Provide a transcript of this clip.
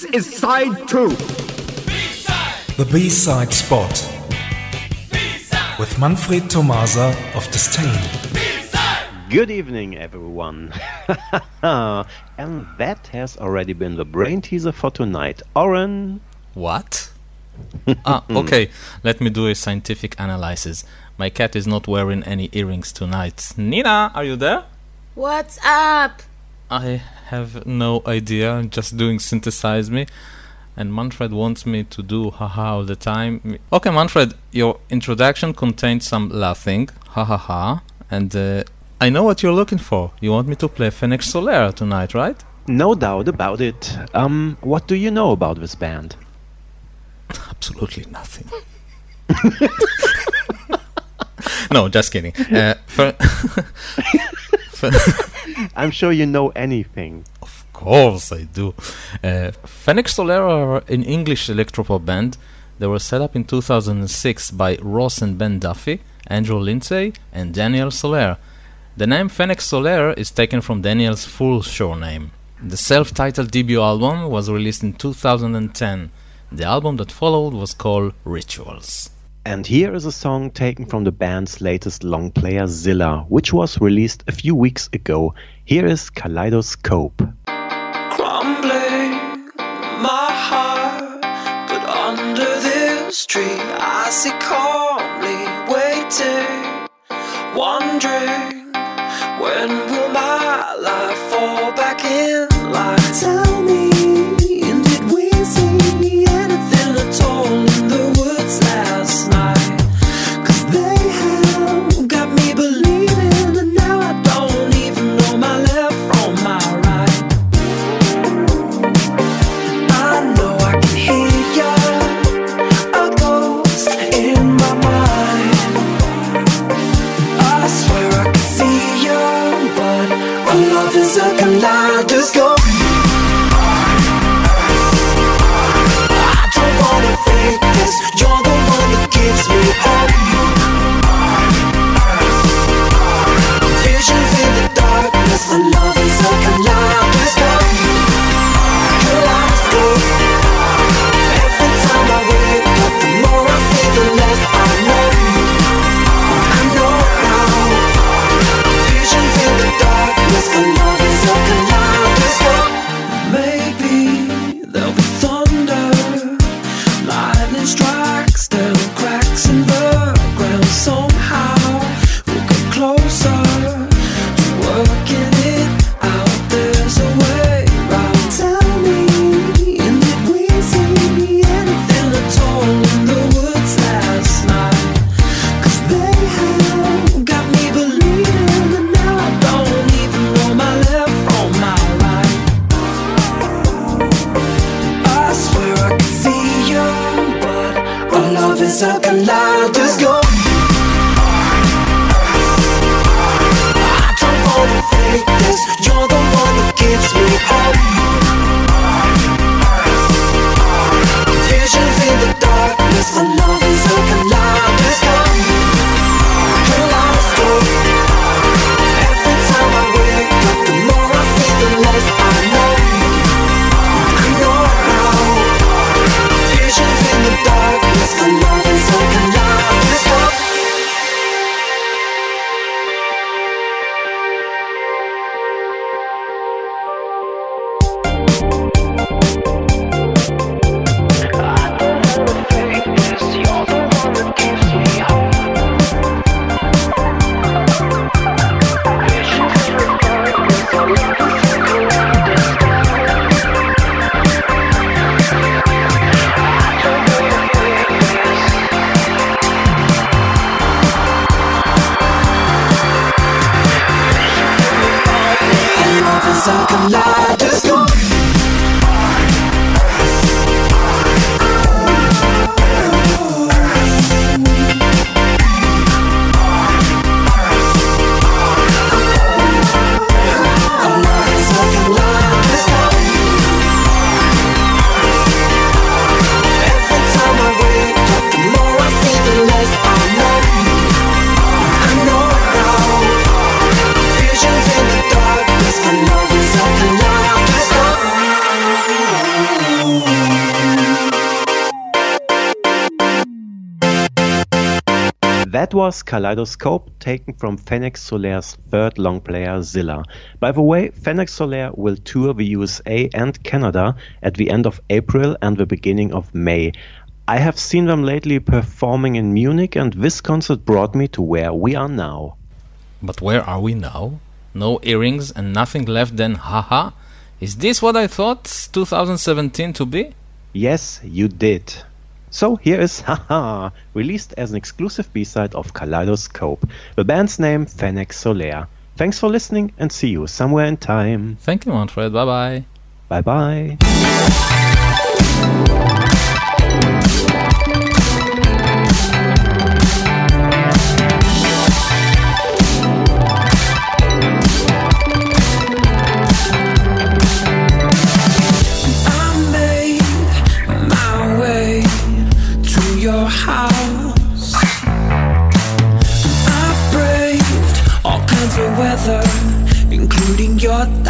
This is side two. The B-side spot. With Manfred Tomasa of Disdain. Good evening, everyone. and that has already been the brain teaser for tonight. Oren. What? ah, okay. Let me do a scientific analysis. My cat is not wearing any earrings tonight. Nina, are you there? What's up? I have no idea. Just doing synthesize me. And Manfred wants me to do haha all the time. Okay, Manfred, your introduction contained some laughing, ha ha ha, and uh, I know what you're looking for. You want me to play Fenech Soler tonight, right? No doubt about it. Um, what do you know about this band? Absolutely nothing. no, just kidding. Uh, for for I'm sure you know anything. Of course I do. Uh, Fenech Soler are an English electropop band. They were set up in 2006 by Ross and Ben Duffy, Andrew Lindsay, and Daniel Soler. The name Fenech Soler is taken from Daniel's full show name. The self-titled debut album was released in 2010. The album that followed was called Rituals. And here is a song taken from the band's latest long player Zilla, which was released a few weeks ago. Here is Kaleidoscope. Crumbling my heart, but under this tree I sit calmly waiting, wondering when will my life fall back in something loud, just go. I can just go. That was Kaleidoscope taken from Fenech Soler's third long player Zilla. By the way, Fenech Soler will tour the USA and Canada at the end of April and the beginning of May. I have seen them lately performing in Munich and this concert brought me to where we are now. But where are we now? No earrings and nothing left than haha? Is this what I thought 2017 to be? Yes, you did. So here is Haha, released as an exclusive B-side of Kaleidoscope, the band's name Fenech Soler. Thanks for listening and see you somewhere in time. Thank you, Manfred. Bye bye. Bye bye. thought